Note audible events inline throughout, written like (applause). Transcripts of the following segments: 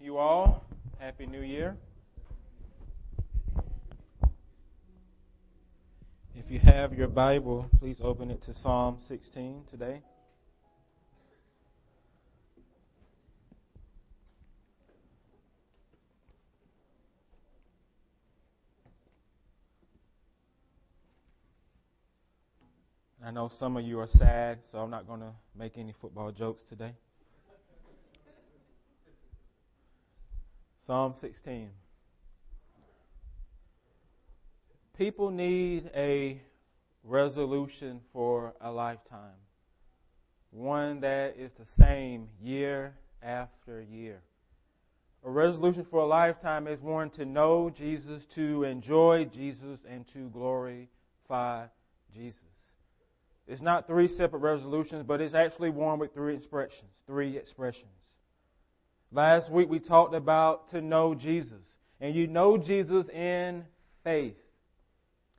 you all. Happy New Year. If you have your Bible, please open it to Psalm 16 today. I know some of you are sad, so I'm not going to make any football jokes today. Psalm 16. People need a resolution for a lifetime, one that is the same year after year. A resolution for a lifetime is one to know Jesus, to enjoy Jesus, and to glorify Jesus. It's not three separate resolutions, but it's actually one with three expressions. Three expressions. Last week we talked about to know Jesus. And you know Jesus in faith.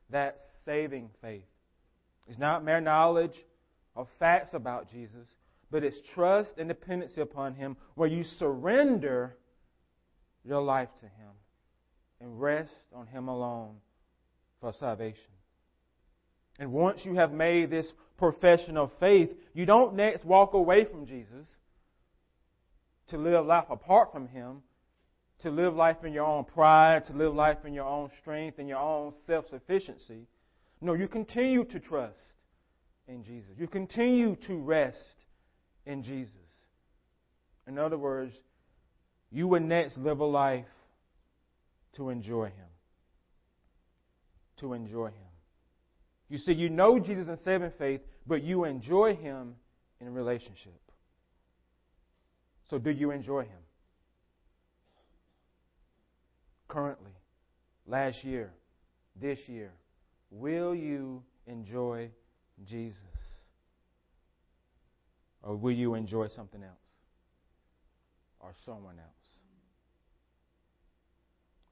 That saving faith. It's not mere knowledge of facts about Jesus, but it's trust and dependency upon Him where you surrender your life to Him and rest on Him alone for salvation. And once you have made this profession of faith, you don't next walk away from Jesus to live life apart from Him, to live life in your own pride, to live life in your own strength and your own self sufficiency. No, you continue to trust in Jesus. You continue to rest in Jesus. In other words, you will next live a life to enjoy Him. To enjoy Him. You see, you know Jesus in saving faith, but you enjoy Him in relationship. So, do you enjoy Him? Currently, last year, this year, will you enjoy Jesus? Or will you enjoy something else? Or someone else?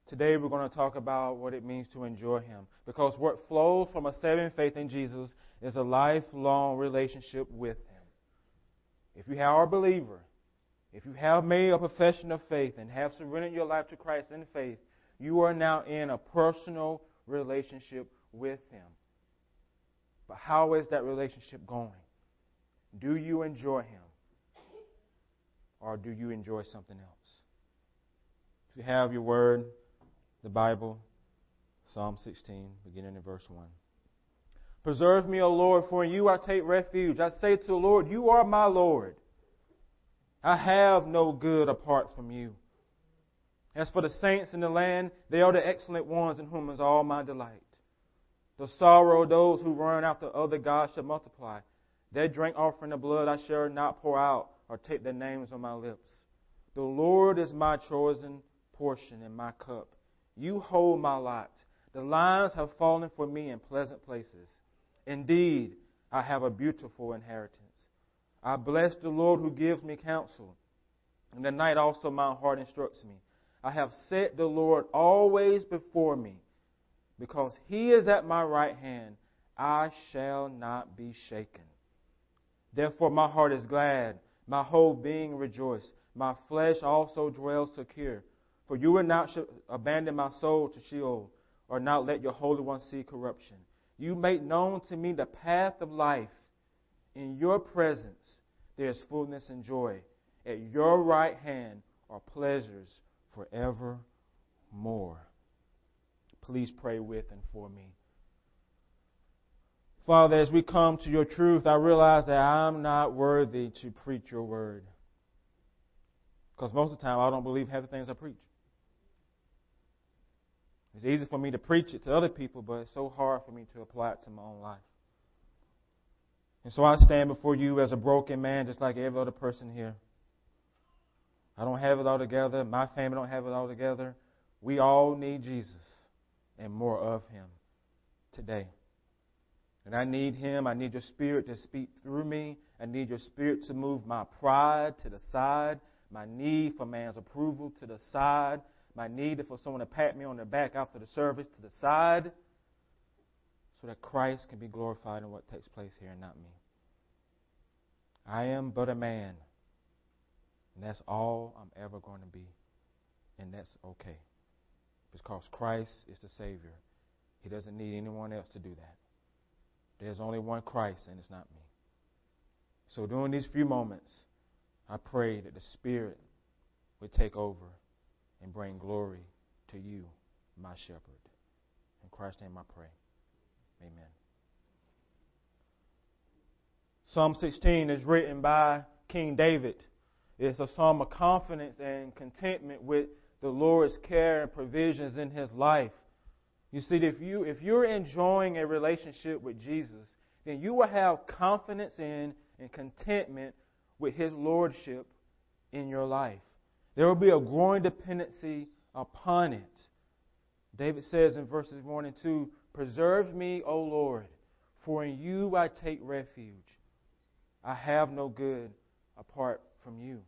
Today we're going to talk about what it means to enjoy Him. Because what flows from a saving faith in Jesus is a lifelong relationship with Him. If you are a believer, if you have made a profession of faith and have surrendered your life to Christ in faith, you are now in a personal relationship with Him. But how is that relationship going? Do you enjoy Him? Or do you enjoy something else? If you have your word, the Bible, Psalm 16, beginning in verse 1. Preserve me, O Lord, for in you I take refuge. I say to the Lord, You are my Lord. I have no good apart from you. As for the saints in the land, they are the excellent ones in whom is all my delight. The sorrow of those who run after other gods shall multiply. Their drink offering of blood I shall not pour out or take their names on my lips. The Lord is my chosen portion and my cup. You hold my lot. The lines have fallen for me in pleasant places. Indeed, I have a beautiful inheritance. I bless the Lord who gives me counsel. In the night also my heart instructs me. I have set the Lord always before me. Because he is at my right hand, I shall not be shaken. Therefore my heart is glad, my whole being rejoices. My flesh also dwells secure. For you will not abandon my soul to Sheol, or not let your Holy One see corruption. You make known to me the path of life. In your presence there is fullness and joy. At your right hand are pleasures forevermore. Please pray with and for me. Father, as we come to your truth, I realize that I'm not worthy to preach your word. Because most of the time I don't believe half the things I preach. It's easy for me to preach it to other people, but it's so hard for me to apply it to my own life. And so I stand before you as a broken man, just like every other person here. I don't have it all together. My family don't have it all together. We all need Jesus and more of Him today. And I need Him. I need your Spirit to speak through me. I need your Spirit to move my pride to the side, my need for man's approval to the side, my need for someone to pat me on the back after the service to the side so that Christ can be glorified in what takes place here and not me. I am but a man, and that's all I'm ever going to be. and that's okay. Because Christ is the Savior. He doesn't need anyone else to do that. There's only one Christ, and it's not me. So during these few moments, I pray that the Spirit would take over and bring glory to you, my shepherd. In Christ's name I pray. Amen. Psalm 16 is written by King David. It's a psalm of confidence and contentment with the Lord's care and provisions in his life. You see, if you if you're enjoying a relationship with Jesus, then you will have confidence in and contentment with his lordship in your life. There will be a growing dependency upon it. David says in verses 1 and 2, Preserve me, O Lord, for in you I take refuge. I have no good apart from you.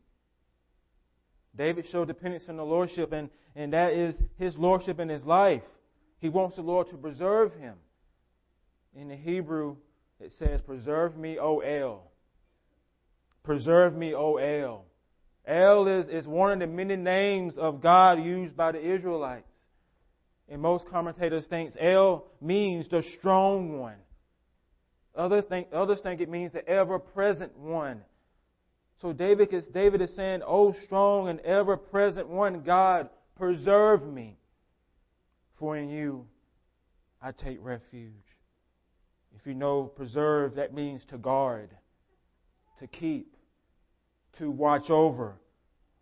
David showed dependence on the Lordship, and, and that is his Lordship in his life. He wants the Lord to preserve him. In the Hebrew, it says, Preserve me, O El. Preserve me, O El. El is, is one of the many names of God used by the Israelites. And most commentators think El means the strong one. Others think, others think it means the ever present one. So David is, David is saying, Oh, strong and ever present one, God, preserve me. For in you I take refuge. If you know preserve, that means to guard, to keep, to watch over,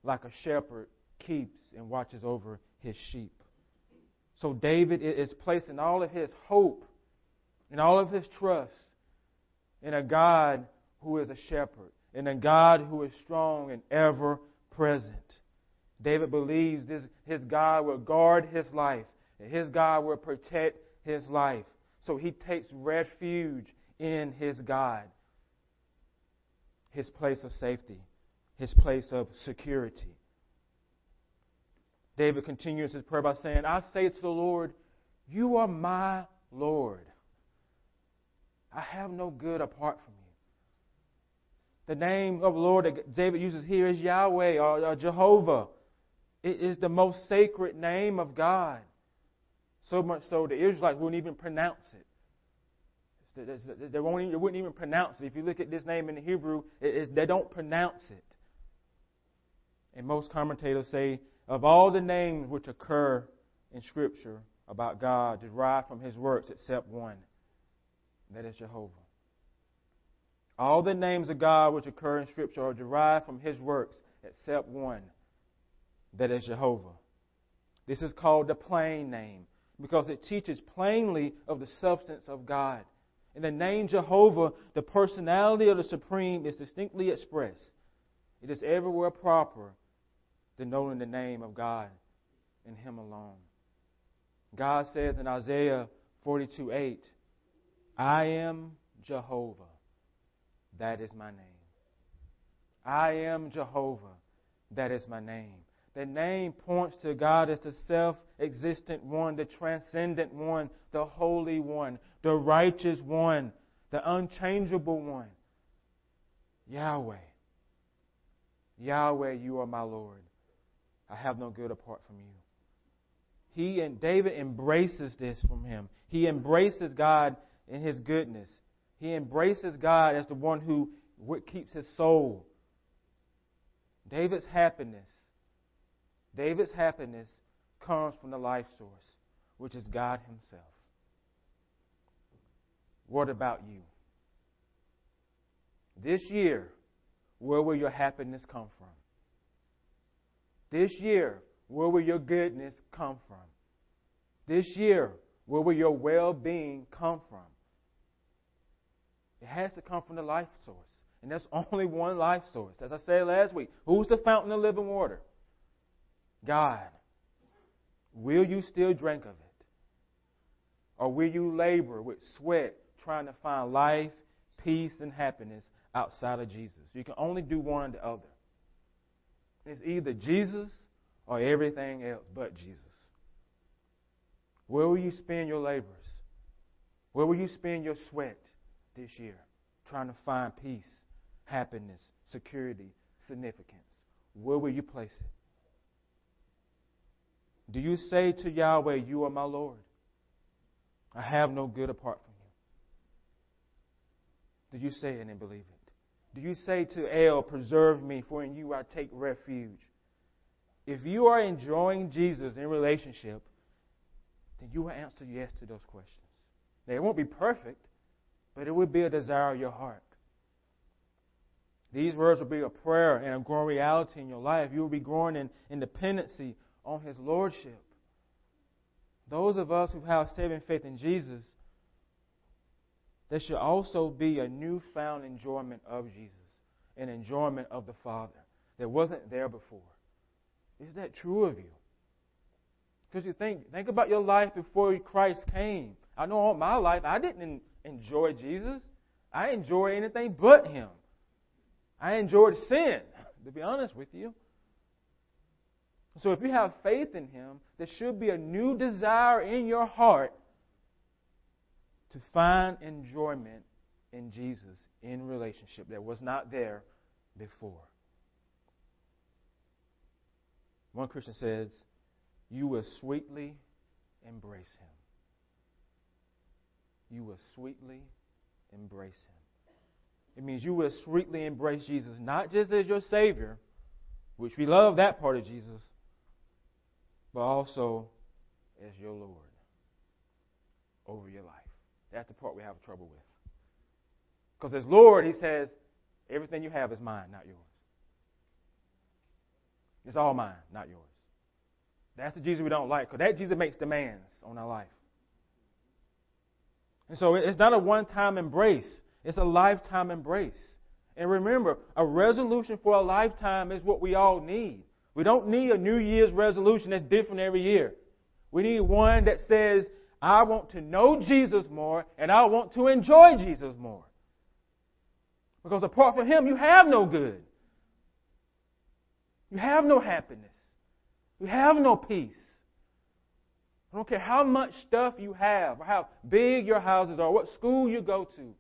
like a shepherd keeps and watches over his sheep. So David is placing all of his hope and all of his trust in a God who is a shepherd, in a God who is strong and ever present. David believes this, his God will guard his life, and his God will protect his life. So he takes refuge in his God, his place of safety, his place of security. David continues his prayer by saying, I say to the Lord, You are my Lord. I have no good apart from you. The name of the Lord that David uses here is Yahweh or, Jehovah. It is the most sacred name of God. So much so the Israelites wouldn't even pronounce it. They, wouldn't even pronounce it. If you look at this name in the Hebrew, they don't pronounce it. And most commentators say of all the names which occur in Scripture about God derived from His works except one. That is Jehovah. All the names of God which occur in Scripture are derived from His works except one. That is Jehovah. This is called the plain name because it teaches plainly of the substance of God. In the name Jehovah, the personality of the Supreme is distinctly expressed. It is everywhere proper denoting the name of God and Him alone. God says in Isaiah 42 8, I am Jehovah. That is my name. I am Jehovah. That is my name. The name points to God as the self existent one, the transcendent one, the holy one, the righteous one, the unchangeable one. Yahweh. Yahweh, you are my Lord. I have no good apart from you. He and David embraces this from him. He embraces God in his goodness. He embraces God as the one who keeps his soul. David's happiness, David's happiness comes from the life source, which is God himself. What about you? This year, where will your happiness come from? This year, where will your goodness come from? This year, where will your well being come from? It has to come from the life source. And there's (laughs) only one life source. As I said last week, who's the fountain of living water? God. Will you still drink of it? Or will you labor with sweat trying to find life, peace, and happiness outside of Jesus? You can only do one or the other. It's either Jesus or everything else but Jesus. Where will you spend your labors? Where will you spend your sweat this year trying to find peace, happiness, security, significance? Where will you place it? Do you say to Yahweh, You are my Lord? I have no good apart from you. Do you say it and believe it? Do you say to El, Preserve me, for in you I take refuge? If you are enjoying Jesus in relationship, then you will answer yes to those questions. Now, it won't be perfect, but it will be a desire of your heart. These words will be a prayer and a growing reality in your life. You will be growing in, in dependency on His Lordship. Those of us who have saving faith in Jesus, there should also be a newfound enjoyment of Jesus, an enjoyment of the Father that wasn't there before. Is that true of you? Because you think, think about your life before Christ came. I know all my life I didn't enjoy Jesus. I enjoyed anything but Him. I enjoyed sin, (laughs) to be honest with you. So if you have faith in Him, there should be a new desire in your heart to find enjoyment in Jesus in relationship that was not there before. One Christian says, You will sweetly embrace Him. You will sweetly embrace Him. It means you will sweetly embrace Jesus, not just as your Savior, which we love that part of Jesus, but also as your Lord over your life. That's the part we have trouble with. Because as Lord, He says, everything you have is mine, not yours. It's all mine, not yours. That's the Jesus we don't like, because that Jesus makes demands on our life. And so it's not a one time embrace, it's a lifetime embrace. And remember, a resolution for a lifetime is what we all need. We don't need a New Year's resolution that's different every year. We need one that says, I want to know Jesus more and I want to enjoy Jesus more. Because apart from Him, you have no good. You have no happiness. You have no peace. I don't care how much stuff you have, or how big your houses are, what school you go to.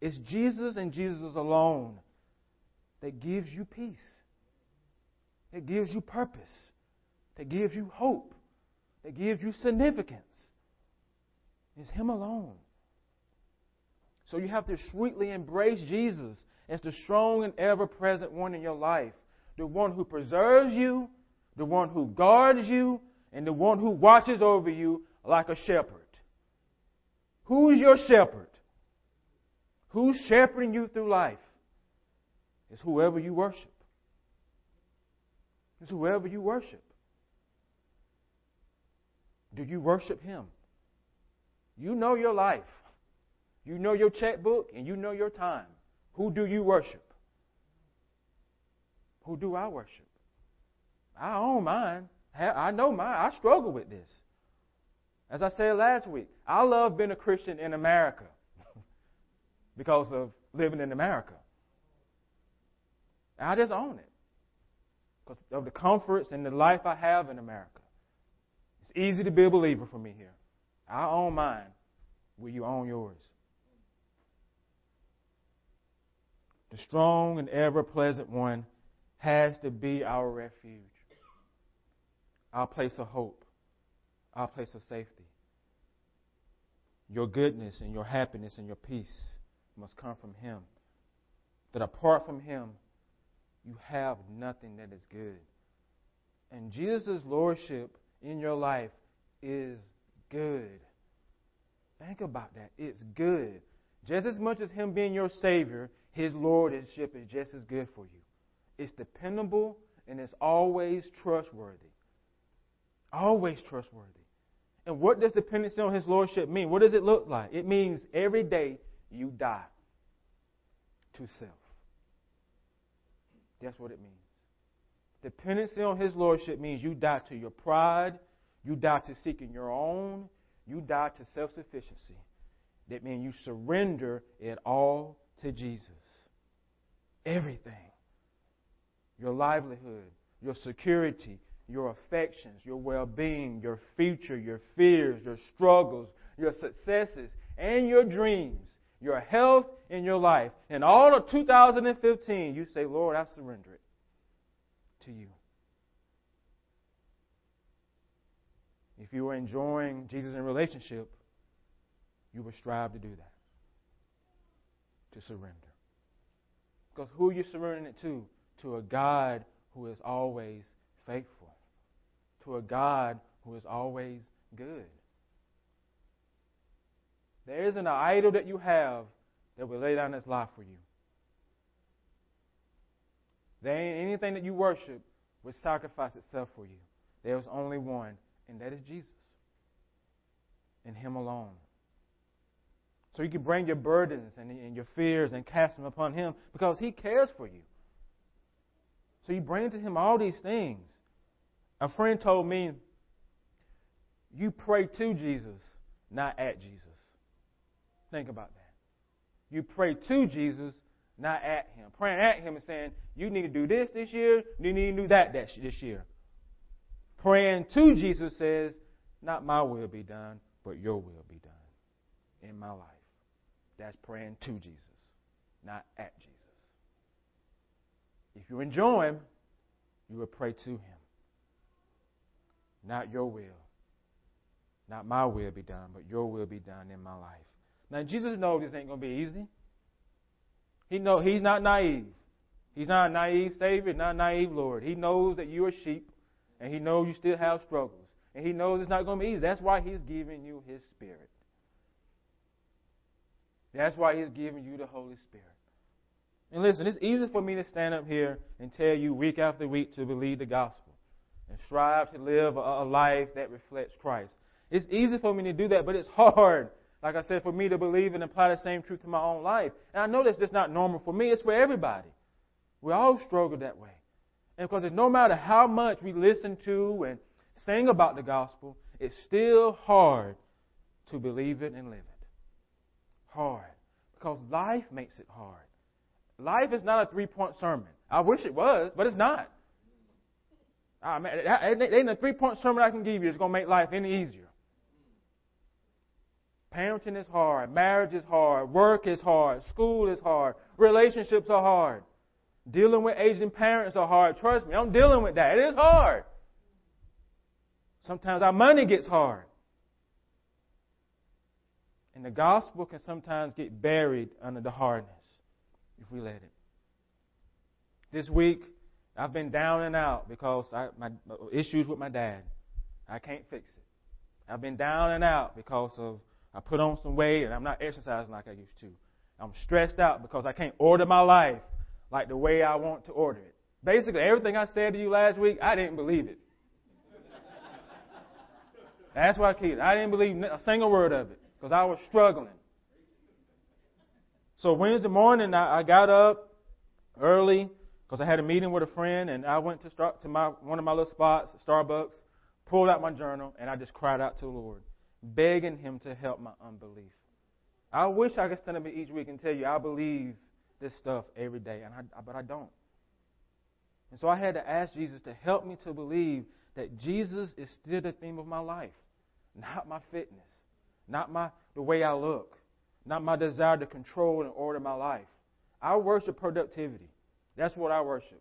It's Jesus and Jesus alone that gives you peace, that gives you purpose, that gives you hope, that gives you significance. It's Him alone. So you have to sweetly embrace Jesus as the strong and ever present one in your life the one who preserves you, the one who guards you, and the one who watches over you like a shepherd. Who's your shepherd? Who's shepherding you through life? It's whoever you worship. It's whoever you worship. Do you worship Him? You know your life. You know your checkbook and you know your time. Who do you worship? Who do I worship? I own mine. I know mine. I struggle with this. As I said last week, I love being a Christian in America (laughs) because of living in America. I just own it because of the comforts and the life I have in America. It's easy to be a believer for me here. I own mine. Will you own yours? The strong and ever pleasant one has to be our refuge, our place of hope, our place of safety. Your goodness and your happiness and your peace must come from Him. That apart from Him, you have nothing that is good. And Jesus' Lordship in your life is good. Think about that. It's good. Just as much as Him being your Savior, His Lordship is just as good for you it's dependable, and it's always trustworthy. Always trustworthy. And what does dependency on His Lordship mean? What does it look like? It means every day you die to self. That's what it means. Dependency on His Lordship means you die to your pride, you die to seeking your own, you die to self sufficiency. That means you surrender it all to Jesus. Everything your livelihood, your security, your affections, your well being, your future, your fears, your struggles, your successes, and your dreams, your health and your life. In all of 2015, you say, Lord, I surrender it to you. If you were enjoying Jesus in relationship, you would strive to do that. To surrender. Because who are you surrendering it to? To a God who is always faithful. To a God who is always good. There isn't an idol that you have that will lay down its life for you. There ain't anything that you worship would sacrifice itself for you. There's only one, and that is Jesus. And Him alone. So you can bring your burdens and, and your fears and cast them upon Him because He cares for you. So you bring to Him all these things. A friend told me, you pray to Jesus, not at Jesus. Think about that. You pray to Jesus, not at Him. Praying at Him and saying, you need to do this this year, you need to do that this year. Praying to Jesus says, not my will be done, but your will be done in my life. That's praying to Jesus, not at Jesus. If you enjoy Him, you will pray to Him. Not your will. Not my will be done, but your will be done in my life. Now Jesus knows this ain't gonna be easy. He know he's not naive. He's not a naive Savior, not a naive Lord. He knows that you are sheep, and he knows you still have struggles. And he knows it's not gonna be easy. That's why he's giving you his spirit. That's why he's giving you the Holy Spirit. And listen, it's easy for me to stand up here and tell you week after week to believe the gospel and strive to live a, life that reflects Christ. It's easy for me to do that, but it's hard, like I said, for me to believe and apply the same truth to my own life. And I know that's just not normal for me, it's for everybody. We all struggle that way. And because no matter how much we listen to and sing about the gospel, it's still hard to believe it and live it. Hard. Because life makes it hard. Life is not a three point sermon. I wish it was, but it's not. Ah, man, ain't a three point sermon I can give you that's going to make life any easier. Parenting is hard. Marriage is hard. Work is hard. School is hard. Relationships are hard. Dealing with aging parents are hard. Trust me, I'm dealing with that. It is hard. Sometimes our money gets hard. And the gospel can sometimes get buried under the hardness if we let it. This week, I've been down and out because I, my uh, issues with my dad. I can't fix it. I've been down and out because of I put on some weight and I'm not exercising like I used to. I'm stressed out because I can't order my life like the way I want to order it. Basically, everything I said to you last week, I didn't believe it. That's why I keep it. I didn't believe a single word of it because I was struggling. So Wednesday morning, I, I got up early because I had a meeting with a friend, and I went to start to my one of my little spots, Starbucks, pulled out my journal, and I just cried out to the Lord begging Him to help my unbelief. I wish I could stand up each week and tell you I believe this stuff every day, and I, but I don't. And so I had to ask Jesus to help me to believe that Jesus is still the theme of my life, not my fitness, not my the way I look, not my desire to control and order my life. I worship productivity. That's what I worship.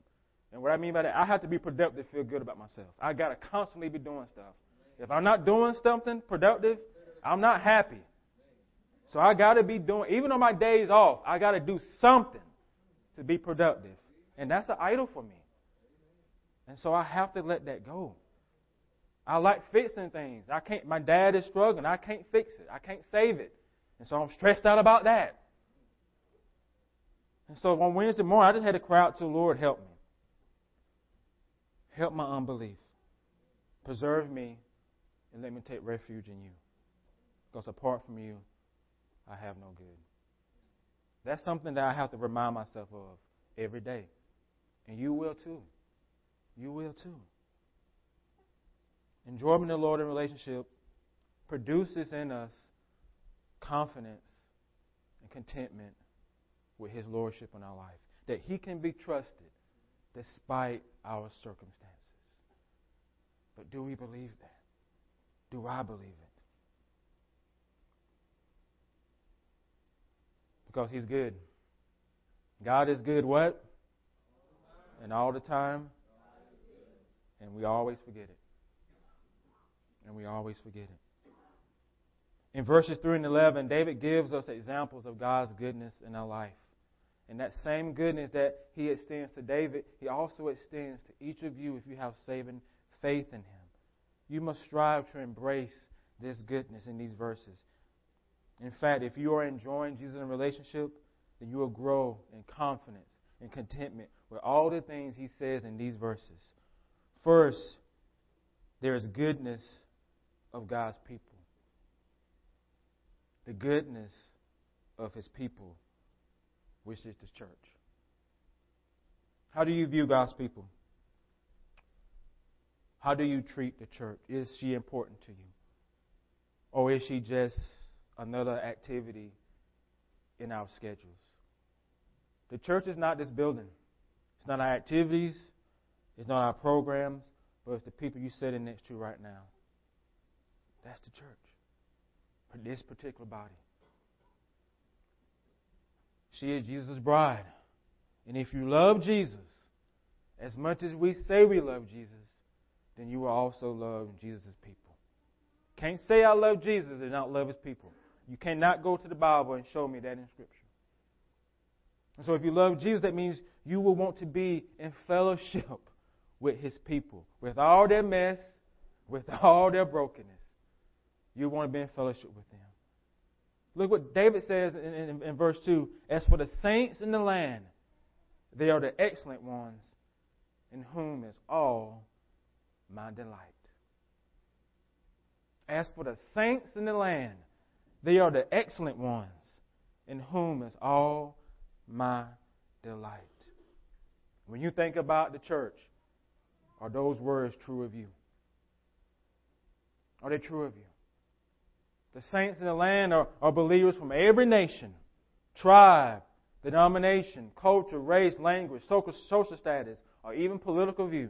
And what I mean by that, I have to be productive to feel good about myself. I got to constantly be doing stuff. If I'm not doing something productive, I'm not happy. So I got to be doing, even on my days off, I got to do something to be productive. And that's an idol for me. And so I have to let that go. I like fixing things. I can't, my dad is struggling. I can't fix it. I can't save it. And so I'm stressed out about that. And so on Wednesday morning, I just had to cry out to the Lord, help me. Help my unbelief. Preserve me and let me take refuge in you. Because apart from you, I have no good. That's something that I have to remind myself of every day. And you will too. You will too. Enjoyment in the Lord in relationship produces in us confidence and contentment with His Lordship in our life. That He can be trusted despite our circumstances. But do we believe that? Do I believe it? Because He's good. God is good what? And all the time. And we always forget it. and we always forget it. In verses 3 and 11, David gives us examples of God's goodness in our life. And that same goodness that he extends to David, he also extends to each of you if you have saving faith in him. You must strive to embrace this goodness in these verses. In fact, if you are enjoying Jesus in a relationship, then you will grow in confidence and contentment with all the things he says in these verses. First, there is goodness of God's people. The goodness of his people, which is the church. How do you view God's people? How do you treat the church? Is she important to you? Or is she just another activity in our schedules? The church is not this building. It's not our activities. It's not our programs. But it's the people you're sitting next to right now. That's the church. For this particular body. She is Jesus' bride. And if you love Jesus as much as we say we love Jesus, then you will also love Jesus' people. Can't say I love Jesus and not love his people. You cannot go to the Bible and show me that in Scripture. And so if you love Jesus, that means you will want to be in fellowship (laughs) with his people. With all their mess, with (laughs) all their brokenness. You want to be in fellowship with them. Look what David says in, in, in verse 2 As for the saints in the land, they are the excellent ones, in whom is all my delight. As for the saints in the land, they are the excellent ones, in whom is all my delight. When you think about the church, are those words true of you? Are they true of you? The saints in the land are, are believers from every nation, tribe, denomination, culture, race, language, social, social status, or even political view.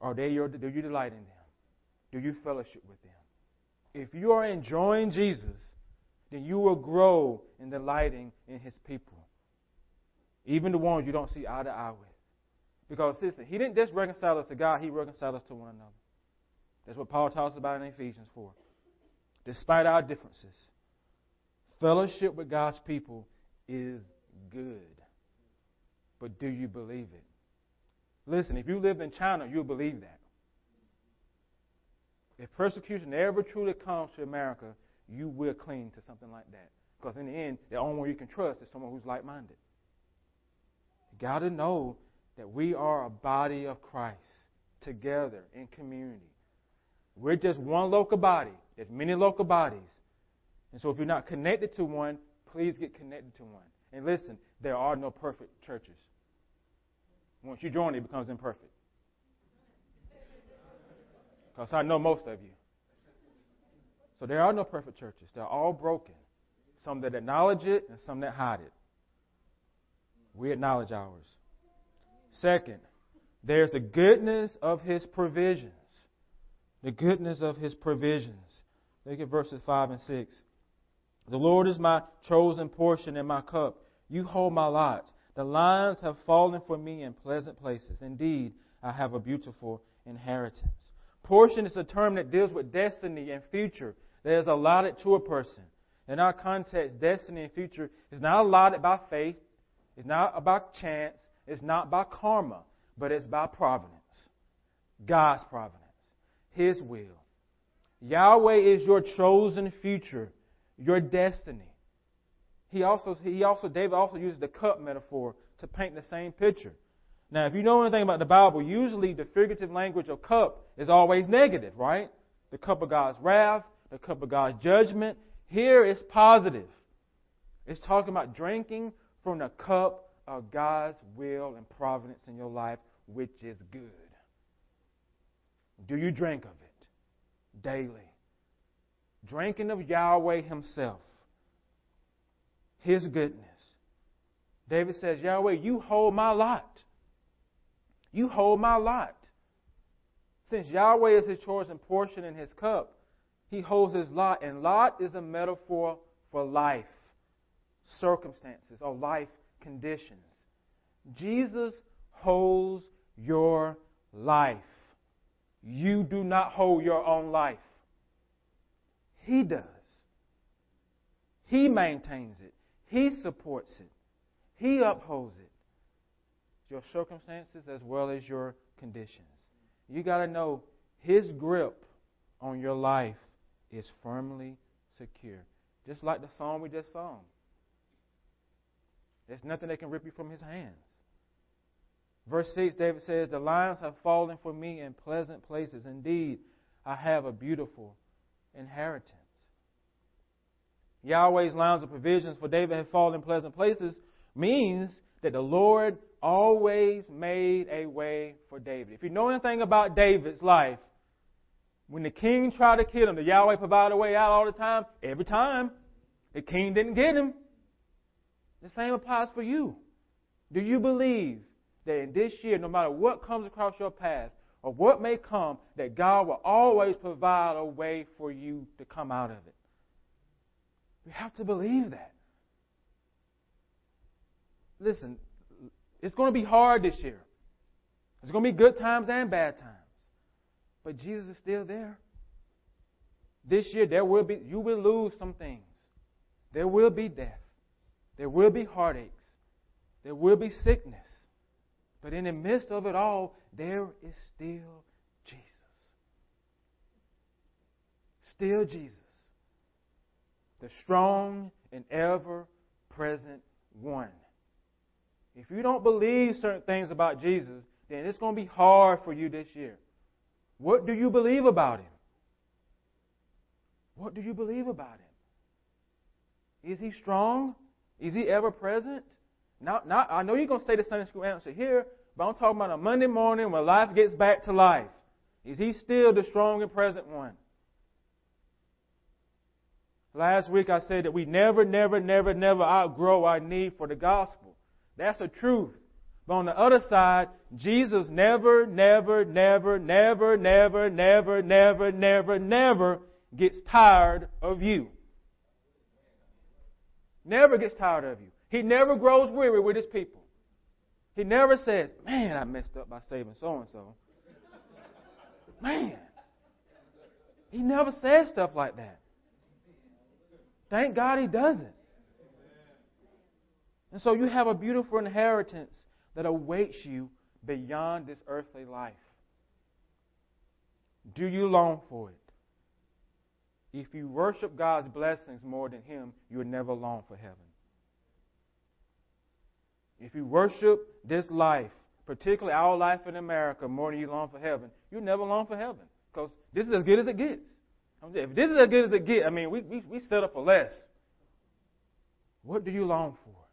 Are they your, do you delight in them? Do you fellowship with them? If you are enjoying Jesus, then you will grow in delighting in his people. Even the ones you don't see eye to eye with. Because listen, he didn't just reconcile us to God, he reconciled us to one another. That's what Paul talks about in Ephesians 4. Despite our differences, fellowship with God's people is good. But do you believe it? Listen, if you lived in China, you'll believe that. If persecution ever truly comes to America, you will cling to something like that. Because in the end, the only one you can trust is someone who's like minded. You got to know that we are a body of Christ together in community. We're just one local body. There's many local bodies. And so if you're not connected to one, please get connected to one. And listen, there are no perfect churches. Once you join, it becomes imperfect. Because I know most of you. So there are no perfect churches. They're all broken. Some that acknowledge it and some that hide it. We acknowledge ours. Second, there's the goodness of his provisions. The goodness of his provisions. Look at verses 5 and 6. The Lord is my chosen portion and my cup. You hold my lot. The lines have fallen for me in pleasant places. Indeed, I have a beautiful inheritance. Portion is a term that deals with destiny and future that is allotted to a person. In our context, destiny and future is not allotted by faith, it's not about chance, it's not by karma, but it's by providence. God's providence. His will. Yahweh is your chosen future, your destiny. He also, he also, David also uses the cup metaphor to paint the same picture. Now, if you know anything about the Bible, usually the figurative language of cup is always negative, right? The cup of God's wrath, the cup of God's judgment. Here it's positive. It's talking about drinking from the cup of God's will and providence in your life, which is good. Do you drink of it daily? Drinking of Yahweh Himself, His goodness. David says, Yahweh, you hold my lot. You hold my lot. Since Yahweh is his chosen portion in his cup, he holds his lot, and lot is a metaphor for life, circumstances, or life conditions. Jesus holds your life. You do not hold your own life. He does. He maintains it. He supports it. He upholds it. Your circumstances as well as your conditions. You got to know His grip on your life is firmly secure. Just like the song we just sung. There's nothing that can rip you from His hands. Verse 6, David says, The lions have fallen for me in pleasant places. Indeed, I have a beautiful inheritance. Yahweh's lines of provisions for David have fallen in pleasant places means that the Lord always made a way for David. If you know anything about David's life, when the king tried to kill him, the Yahweh provided a way out all the time. Every time, the king didn't get him. The same applies for you. Do you believe that in this year, no matter what comes across your path or what may come, that God will always provide a way for you to come out of it? You have to believe that. Listen, it's going to be hard this year. It's going to be good times and bad times. But Jesus is still there. This year there will be you will lose some things. There will be death. There will be heartaches. There will be sickness. But in the midst of it all, there is still Jesus. Still Jesus. The strong and ever present one. If you don't believe certain things about Jesus, then it's going to be hard for you this year. What do you believe about him? What do you believe about him? Is he strong? Is he ever present? Now, now I know you're going to say the Sunday school answer here, but I'm talking about a Monday morning when life gets back to life. Is he still the strong and present one? Last week I said that we never, never, never, never outgrow our need for the gospel. That's the truth. But on the other side, Jesus never, never, never, never, never, never, never, never, never gets tired of you. Never gets tired of you. He never grows weary with his people. He never says, Man, I messed up by saving so and so. Man. He never says stuff like that. Thank God he doesn't. And so you have a beautiful inheritance that awaits you beyond this earthly life. Do you long for it? If you worship God's blessings more than Him, you will never long for heaven. If you worship this life, particularly our life in America, more than you long for heaven, you never long for heaven. Because this is as good as it gets. If this is as good as it gets, I mean, we, we, we set up for less. What do you long for?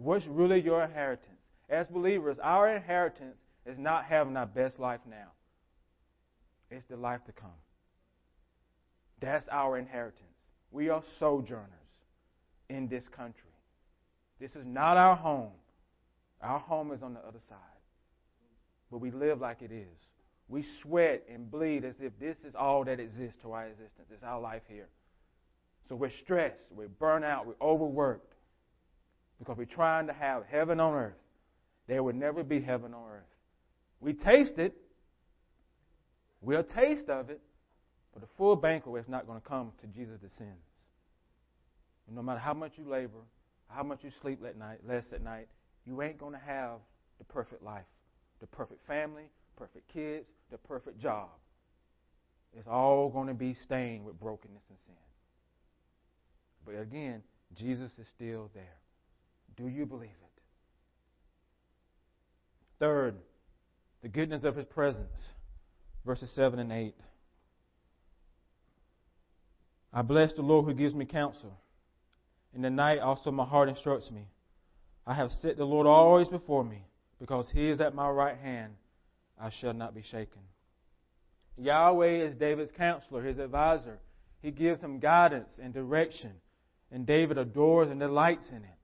What's really your inheritance? As believers, our inheritance is not having our best life now, it's the life to come. That's our inheritance. We are sojourners in this country. This is not our home. Our home is on the other side. But we live like it is. We sweat and bleed as if this is all that exists to our existence. It's our life here. So we're stressed, we're burnt out, we're overworked because we're trying to have heaven on earth. There will never be heaven on earth. We taste it, we'll taste of it, but the full banquet is not going to come to Jesus descends. And no matter how much you labor, how much you sleep at night, less at night, you ain't going to have the perfect life, the perfect family, perfect kids, the perfect job. It's all going to be stained with brokenness and sin. But again, Jesus is still there. Do you believe it? Third, the goodness of his presence. Verses 7 and 8. I bless the Lord who gives me counsel. In the night also my heart instructs me. I have set the Lord always before me, because he is at my right hand. I shall not be shaken. Yahweh is David's counselor, his advisor. He gives him guidance and direction, and David adores and delights in it.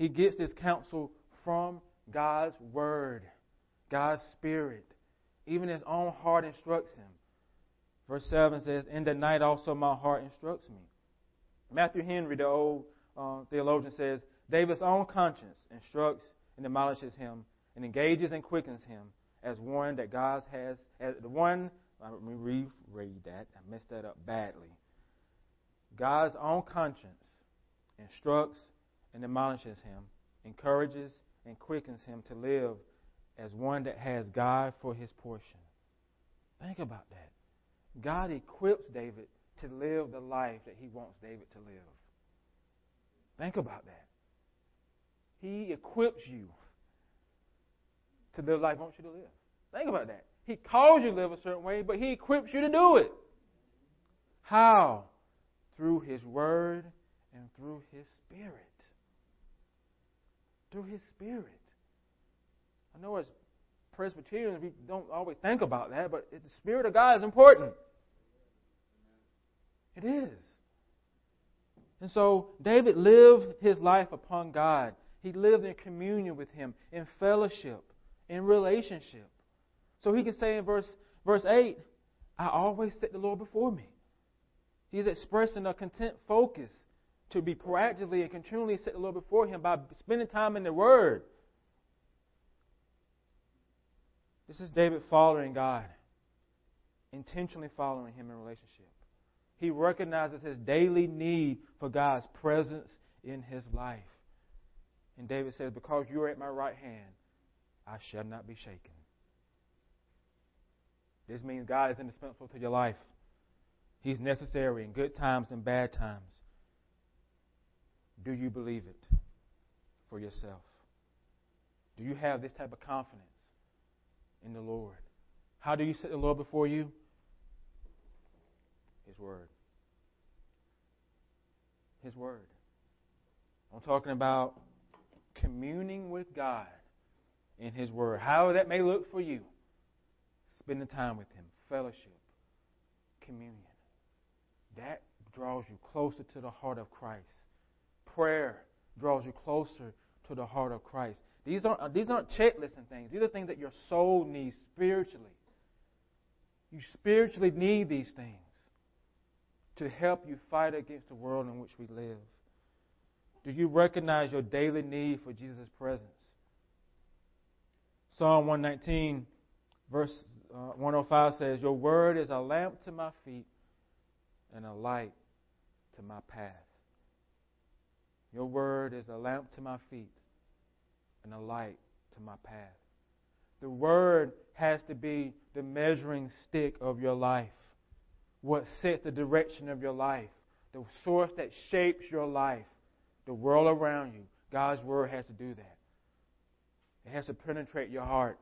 He gets this counsel from God's Word. God's Spirit. Even his own heart instructs him. Verse 7 says, In the night also my heart instructs me. Matthew Henry, the old uh, theologian, says, David's own conscience instructs and demolishes him and engages and quickens him as one that God has, as the one let me reread that. I messed that up badly. God's own conscience instructs and admonishes him, encourages and quickens him to live as one that has God for his portion. Think about that. God equips David to live the life that he wants David to live. Think about that. He equips you to live the life he wants you to live. Think about that. He calls you to live a certain way, but he equips you to do it. How? Through his word and through his spirit. Through his spirit. I know as Presbyterians we don't always think about that, but the spirit of God is important. It is. And so David lived his life upon God. He lived in communion with Him, in fellowship, in relationship. So he can say in verse, verse 8, I always set the Lord before me. He's expressing a content focus to be proactively and continually set the Lord before him by spending time in the Word. This is David following God, intentionally following Him in relationship. He recognizes his daily need for God's presence in his life. And David says, Because you are at my right hand, I shall not be shaken. This means God is indispensable to your life. He's necessary in good times and bad times. Do you believe it for yourself? Do you have this type of confidence in the Lord? How do you set the Lord before you? His Word. His Word. I'm talking about communing with God in His Word. However that may look for you, spending time with Him, fellowship, communion. That draws you closer to the heart of Christ. Prayer draws you closer to the heart of Christ. These aren't, these aren't checklist and things. These are things that your soul needs spiritually. You spiritually need these things to help you fight against the world in which we live. Do you recognize your daily need for Jesus' presence? Psalm 119, verse uh, 105 says, Your word is a lamp to my feet and a light to my path. Your word is a lamp to my feet and a light to my path. The word has to be the measuring stick of your life, what sets the direction of your life, the source that shapes your life the world around you. God's Word has to do that. It has to penetrate your heart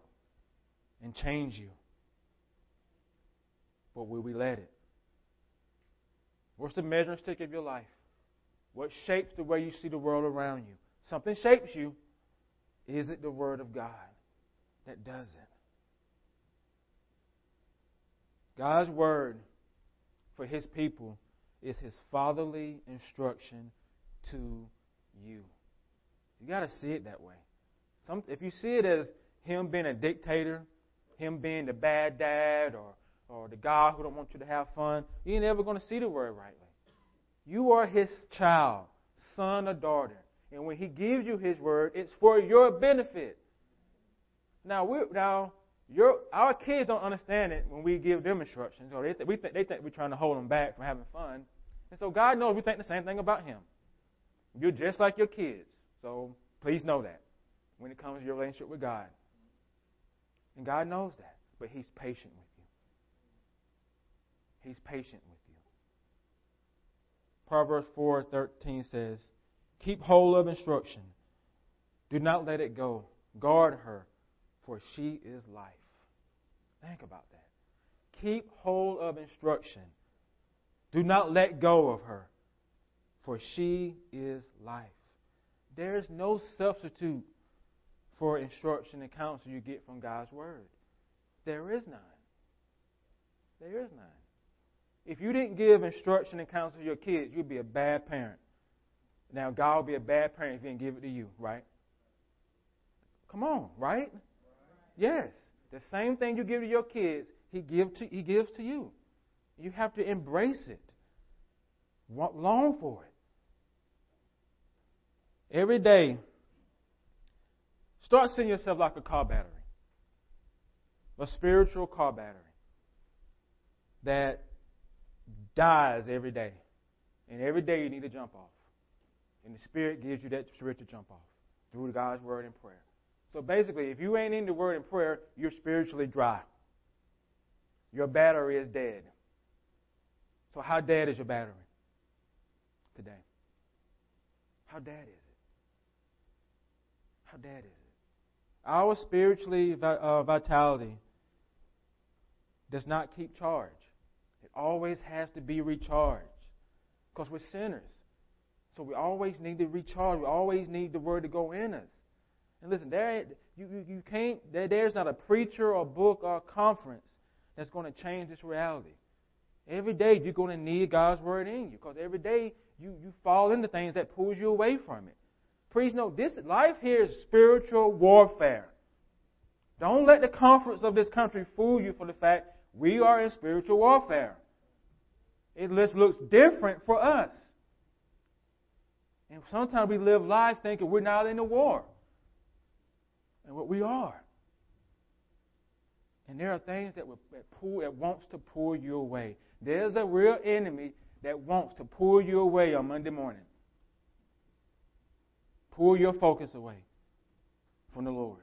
and change you. But will we let it? What's the measuring stick of your life? What shapes the way you see the world around you? Something shapes you. Is it the Word of God that does it? God's Word for His people is His fatherly instruction to you. You got to see it that way. Some, if you see it as him being a dictator, him being the bad dad, or or the guy who don't want you to have fun, you ain't ever going to see the word rightly. You are his child, son or daughter, and when he gives you his word, it's for your benefit. Now we now your our kids don't understand it when we give them instructions, or they th- we think they think we're trying to hold them back from having fun, and so God knows we think the same thing about him. You're just like your kids. So please know that when it comes to your relationship with God. And God knows that. But He's patient with you. He's patient with you. Proverbs 4:13 says, "Keep hold of instruction. Do not let it go. Guard her, for she is life." Think about that. Keep hold of instruction. Do not let go of her, for she is life. There is no substitute for instruction and counsel you get from God's Word. There is none. There is none. If you didn't give instruction and counsel to your kids, you'd be a bad parent. Now, God will be a bad parent if He didn't give it to you, right? Come on, right? Yes. The same thing you give to your kids, He, give to, he gives to you. You have to embrace it. Long for it. Every day, start seeing yourself like a car battery, a spiritual car battery. that dies every day. And every day you need to jump off. And the Spirit gives you that spirit to jump off through God's Word and prayer. So basically, if you ain't in the Word and prayer, you're spiritually dry. Your battery is dead. So, how dead is your battery today? How dead is it? How dead is it? Our spiritually uh, vitality does not keep charge. It always has to be recharged because we're sinners. So we always need to recharge. We always need the word to go in us. And listen, there you, you, you can't there, there's not a preacher or book or conference that's going to change this reality. Every day you're going to need God's word in you because every day you, you fall into things that pulls you away from it. Please know this life here is spiritual warfare. Don't let the comforts of this country fool you for the fact we are in spiritual warfare. It just looks different for us. And sometimes we live life thinking we're not in the war. And what we are. And there are things that, will, that pull that wants to pull you away. There's a real enemy that wants to pull you away on Monday morning. Pull your focus away from the Lord.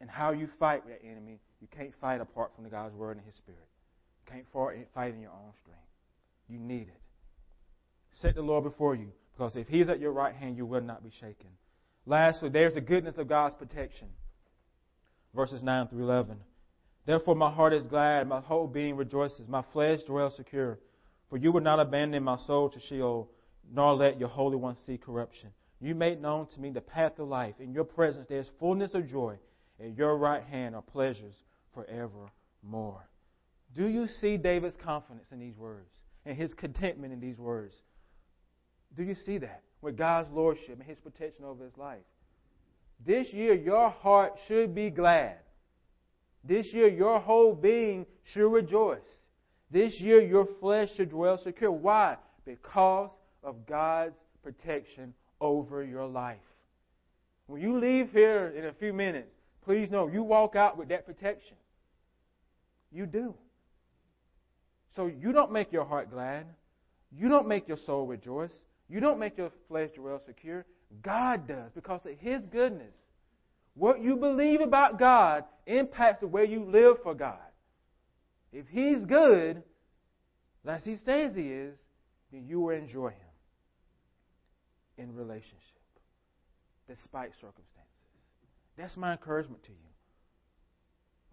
And how you fight that enemy, you can't fight apart from the God's Word and His Spirit. You can't fight in your own strength. You need it. Set the Lord before you, because if He's at your right hand, you will not be shaken. Lastly, there's the goodness of God's protection. Verses 9 through 11. Therefore, my heart is glad, my whole being rejoices, my flesh dwells secure. For you will not abandon my soul to Sheol, nor let your Holy One see corruption. You made known to me the path of life. In your presence there is fullness of joy. At your right hand are pleasures forevermore. Do you see David's confidence in these words and his contentment in these words? Do you see that with God's lordship and his protection over his life? This year, your heart should be glad. This year, your whole being should rejoice. This year, your flesh should dwell secure. Why? Because of God's protection over your life. When you leave here in a few minutes, please know you walk out with that protection. You do. So you don't make your heart glad. You don't make your soul rejoice. You don't make your flesh dwell secure. God does because of His goodness. What you believe about God impacts the way you live for God. If He's good, as He says He is, then you will enjoy Him in relationship despite circumstances. That's my encouragement to you.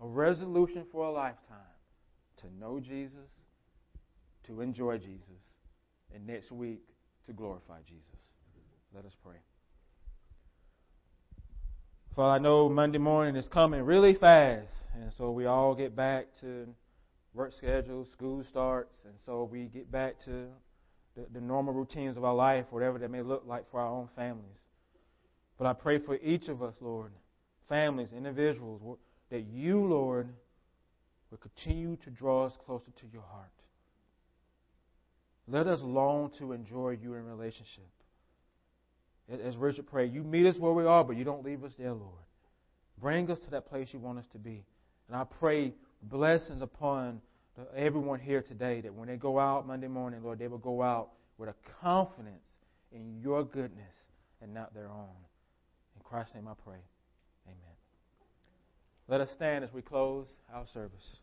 A resolution for a lifetime to know Jesus, to enjoy Jesus, and next week to glorify Jesus. Let us pray. For I know Monday morning is coming really fast, and so we all get back to work schedules, school starts, and so we get back to the, the normal routines of our life, whatever that may look like for our own families. But I pray for each of us, Lord, families, individuals, that you, Lord, will continue to draw us closer to your heart. Let us long to enjoy you in relationship. As Richard prayed, you meet us where we are, but you don't leave us there, Lord. Bring us to that place you want us to be. And I pray blessings upon everyone here today that when they go out Monday morning, Lord, they will go out with a confidence in your goodness and not their own. In Christ's name I pray. Let us stand as we close our service.